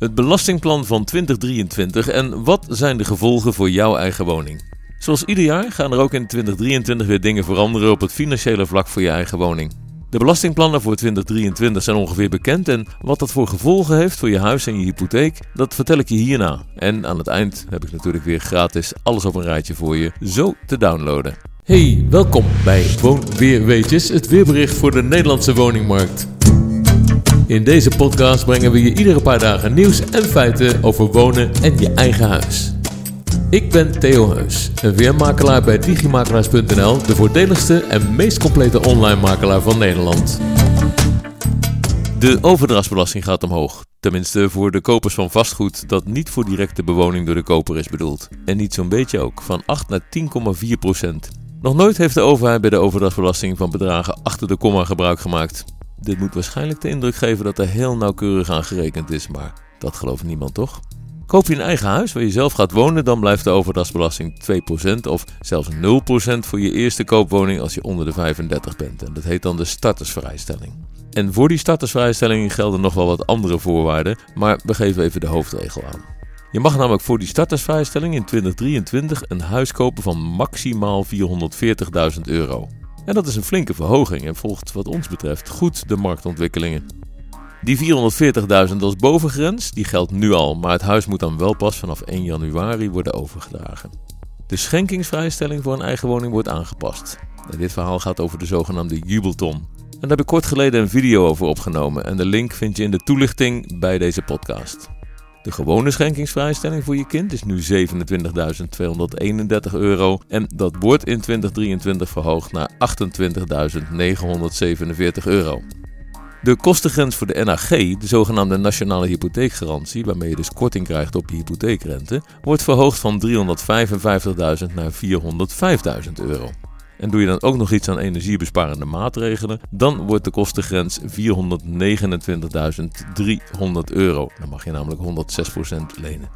Het belastingplan van 2023 en wat zijn de gevolgen voor jouw eigen woning? Zoals ieder jaar gaan er ook in 2023 weer dingen veranderen op het financiële vlak voor je eigen woning. De belastingplannen voor 2023 zijn ongeveer bekend en wat dat voor gevolgen heeft voor je huis en je hypotheek, dat vertel ik je hierna. En aan het eind heb ik natuurlijk weer gratis alles op een rijtje voor je zo te downloaden. Hey, welkom bij Woon Weer Weetjes, het weerbericht voor de Nederlandse woningmarkt. In deze podcast brengen we je iedere paar dagen nieuws en feiten over wonen en je eigen huis. Ik ben Theo Heus, een weermakelaar bij digimakelaars.nl, de voordeligste en meest complete online makelaar van Nederland. De overdrachtsbelasting gaat omhoog. Tenminste voor de kopers van vastgoed dat niet voor directe bewoning door de koper is bedoeld. En niet zo'n beetje ook, van 8 naar 10,4 procent. Nog nooit heeft de overheid bij de overdrachtsbelasting van bedragen achter de komma gebruik gemaakt. Dit moet waarschijnlijk de indruk geven dat er heel nauwkeurig aan gerekend is, maar dat gelooft niemand toch? Koop je een eigen huis waar je zelf gaat wonen, dan blijft de overdrachtsbelasting 2% of zelfs 0% voor je eerste koopwoning als je onder de 35 bent. En dat heet dan de startersvrijstelling. En voor die startersvrijstelling gelden nog wel wat andere voorwaarden, maar we geven even de hoofdregel aan. Je mag namelijk voor die startersvrijstelling in 2023 een huis kopen van maximaal 440.000 euro. En dat is een flinke verhoging en volgt wat ons betreft goed de marktontwikkelingen. Die 440.000 als bovengrens, die geldt nu al, maar het huis moet dan wel pas vanaf 1 januari worden overgedragen. De schenkingsvrijstelling voor een eigen woning wordt aangepast. Dit verhaal gaat over de zogenaamde jubelton. En daar heb ik kort geleden een video over opgenomen en de link vind je in de toelichting bij deze podcast. De gewone schenkingsvrijstelling voor je kind is nu 27.231 euro en dat wordt in 2023 verhoogd naar 28.947 euro. De kostengrens voor de NAG, de zogenaamde Nationale Hypotheekgarantie, waarmee je dus korting krijgt op je hypotheekrente, wordt verhoogd van 355.000 naar 405.000 euro. En doe je dan ook nog iets aan energiebesparende maatregelen, dan wordt de kostengrens 429.300 euro. Dan mag je namelijk 106% lenen.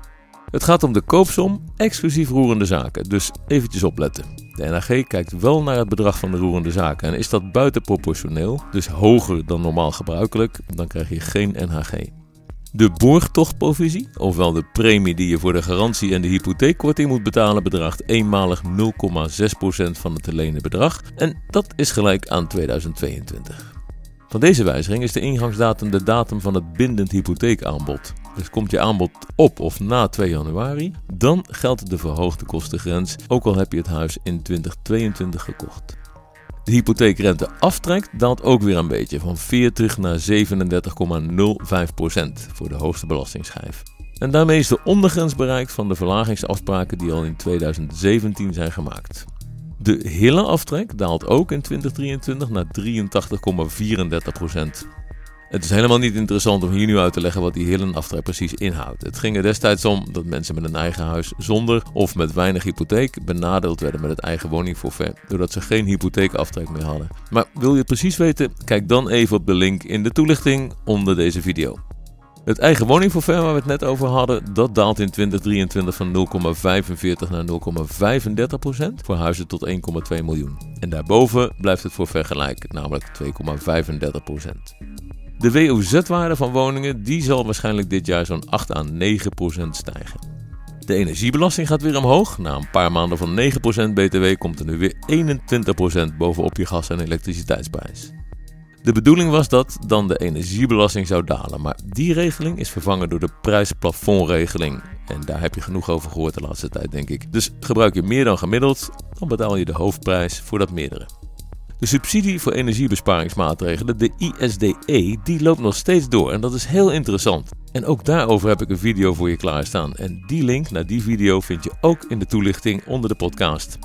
Het gaat om de koopsom exclusief roerende zaken, dus eventjes opletten. De NAG kijkt wel naar het bedrag van de roerende zaken en is dat buitenproportioneel, dus hoger dan normaal gebruikelijk, dan krijg je geen NHG. De borgtochtprovisie, ofwel de premie die je voor de garantie en de hypotheekkorting moet betalen, bedraagt eenmalig 0,6% van het te lenen bedrag en dat is gelijk aan 2022. Van deze wijziging is de ingangsdatum de datum van het bindend hypotheekaanbod. Dus komt je aanbod op of na 2 januari, dan geldt de verhoogde kostengrens, ook al heb je het huis in 2022 gekocht. De hypotheekrente aftrekt daalt ook weer een beetje, van 40 naar 37,05% voor de hoogste belastingsschijf. En daarmee is de ondergrens bereikt van de verlagingsafspraken die al in 2017 zijn gemaakt. De hille-aftrek daalt ook in 2023 naar 83,34%. Het is helemaal niet interessant om hier nu uit te leggen wat die hillenaftrek precies inhoudt. Het ging er destijds om dat mensen met een eigen huis zonder of met weinig hypotheek benadeeld werden met het eigen woningforfait, doordat ze geen hypotheekaftrek meer hadden. Maar wil je het precies weten? Kijk dan even op de link in de toelichting onder deze video. Het eigen woningforfait waar we het net over hadden, dat daalt in 2023 van 0,45 naar 0,35 procent voor huizen tot 1,2 miljoen. En daarboven blijft het voor vergelijk, namelijk 2,35 procent. De WOZ-waarde van woningen die zal waarschijnlijk dit jaar zo'n 8 à 9 procent stijgen. De energiebelasting gaat weer omhoog. Na een paar maanden van 9% BTW komt er nu weer 21% bovenop je gas- en elektriciteitsprijs. De bedoeling was dat dan de energiebelasting zou dalen, maar die regeling is vervangen door de prijsplafondregeling. En daar heb je genoeg over gehoord de laatste tijd, denk ik. Dus gebruik je meer dan gemiddeld, dan betaal je de hoofdprijs voor dat meerdere. De subsidie voor energiebesparingsmaatregelen, de ISDE, die loopt nog steeds door en dat is heel interessant. En ook daarover heb ik een video voor je klaarstaan. En die link naar die video vind je ook in de toelichting onder de podcast.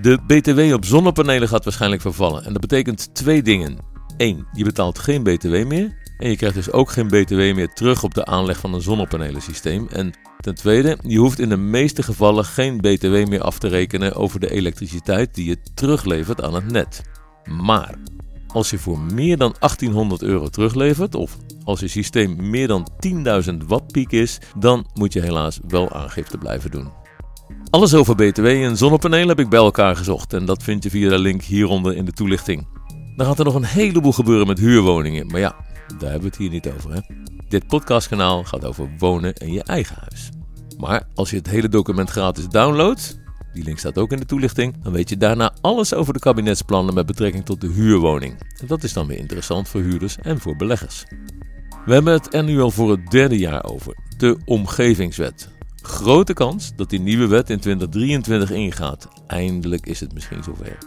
De BTW op zonnepanelen gaat waarschijnlijk vervallen en dat betekent twee dingen. 1. Je betaalt geen BTW meer. En je krijgt dus ook geen BTW meer terug op de aanleg van een zonnepanelensysteem. En ten tweede, je hoeft in de meeste gevallen geen BTW meer af te rekenen over de elektriciteit die je teruglevert aan het net. Maar als je voor meer dan 1800 euro teruglevert, of als je systeem meer dan 10.000 watt piek is, dan moet je helaas wel aangifte blijven doen. Alles over BTW en zonnepanelen heb ik bij elkaar gezocht en dat vind je via de link hieronder in de toelichting. Dan gaat er nog een heleboel gebeuren met huurwoningen. Maar ja, daar hebben we het hier niet over. Hè? Dit podcastkanaal gaat over wonen in je eigen huis. Maar als je het hele document gratis downloadt, die link staat ook in de toelichting, dan weet je daarna alles over de kabinetsplannen met betrekking tot de huurwoning. En dat is dan weer interessant voor huurders en voor beleggers. We hebben het er nu al voor het derde jaar over, de omgevingswet. Grote kans dat die nieuwe wet in 2023 ingaat. Eindelijk is het misschien zover.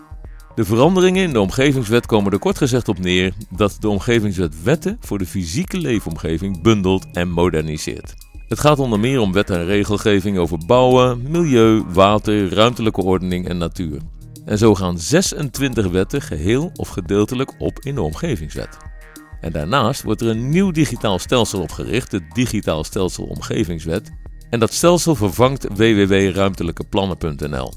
De veranderingen in de omgevingswet komen er kort gezegd op neer dat de omgevingswet wetten voor de fysieke leefomgeving bundelt en moderniseert. Het gaat onder meer om wet en regelgeving over bouwen, milieu, water, ruimtelijke ordening en natuur. En zo gaan 26 wetten geheel of gedeeltelijk op in de omgevingswet. En daarnaast wordt er een nieuw digitaal stelsel opgericht, de Digitaal Stelsel Omgevingswet. En dat stelsel vervangt www.ruimtelijkeplannen.nl.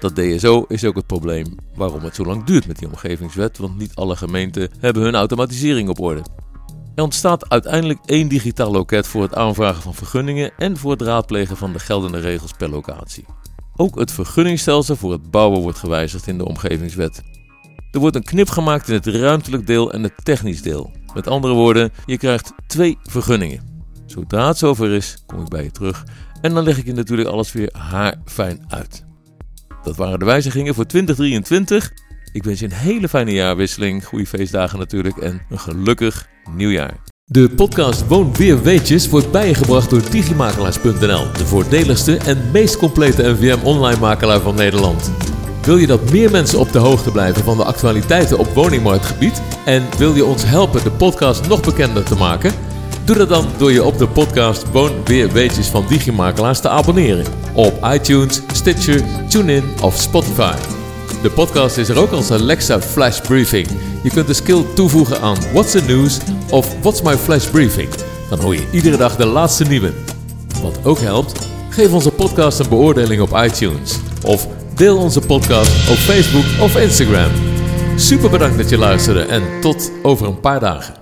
Dat DSO is ook het probleem waarom het zo lang duurt met die omgevingswet, want niet alle gemeenten hebben hun automatisering op orde. Er ontstaat uiteindelijk één digitaal loket voor het aanvragen van vergunningen en voor het raadplegen van de geldende regels per locatie. Ook het vergunningstelsel voor het bouwen wordt gewijzigd in de omgevingswet. Er wordt een knip gemaakt in het ruimtelijk deel en het technisch deel. Met andere woorden, je krijgt twee vergunningen. Zodra het zover is, kom ik bij je terug en dan leg ik je natuurlijk alles weer haarfijn uit. Dat waren de wijzigingen voor 2023. Ik wens je een hele fijne jaarwisseling, goede feestdagen natuurlijk en een gelukkig nieuwjaar. De podcast Woon Weer Weetjes wordt bijgebracht door digimakelaars.nl, de voordeligste en meest complete NVM online makelaar van Nederland. Wil je dat meer mensen op de hoogte blijven van de actualiteiten op woningmarktgebied en wil je ons helpen de podcast nog bekender te maken? Doe dat dan door je op de podcast Woon Weer Weetjes van Digimakelaars te abonneren op iTunes, Stitcher, TuneIn of Spotify. De podcast is er ook als Alexa Flash Briefing. Je kunt de skill toevoegen aan What's the News of What's My Flash Briefing. Dan hoor je iedere dag de laatste nieuwe. Wat ook helpt, geef onze podcast een beoordeling op iTunes. Of deel onze podcast op Facebook of Instagram. Super bedankt dat je luisterde en tot over een paar dagen.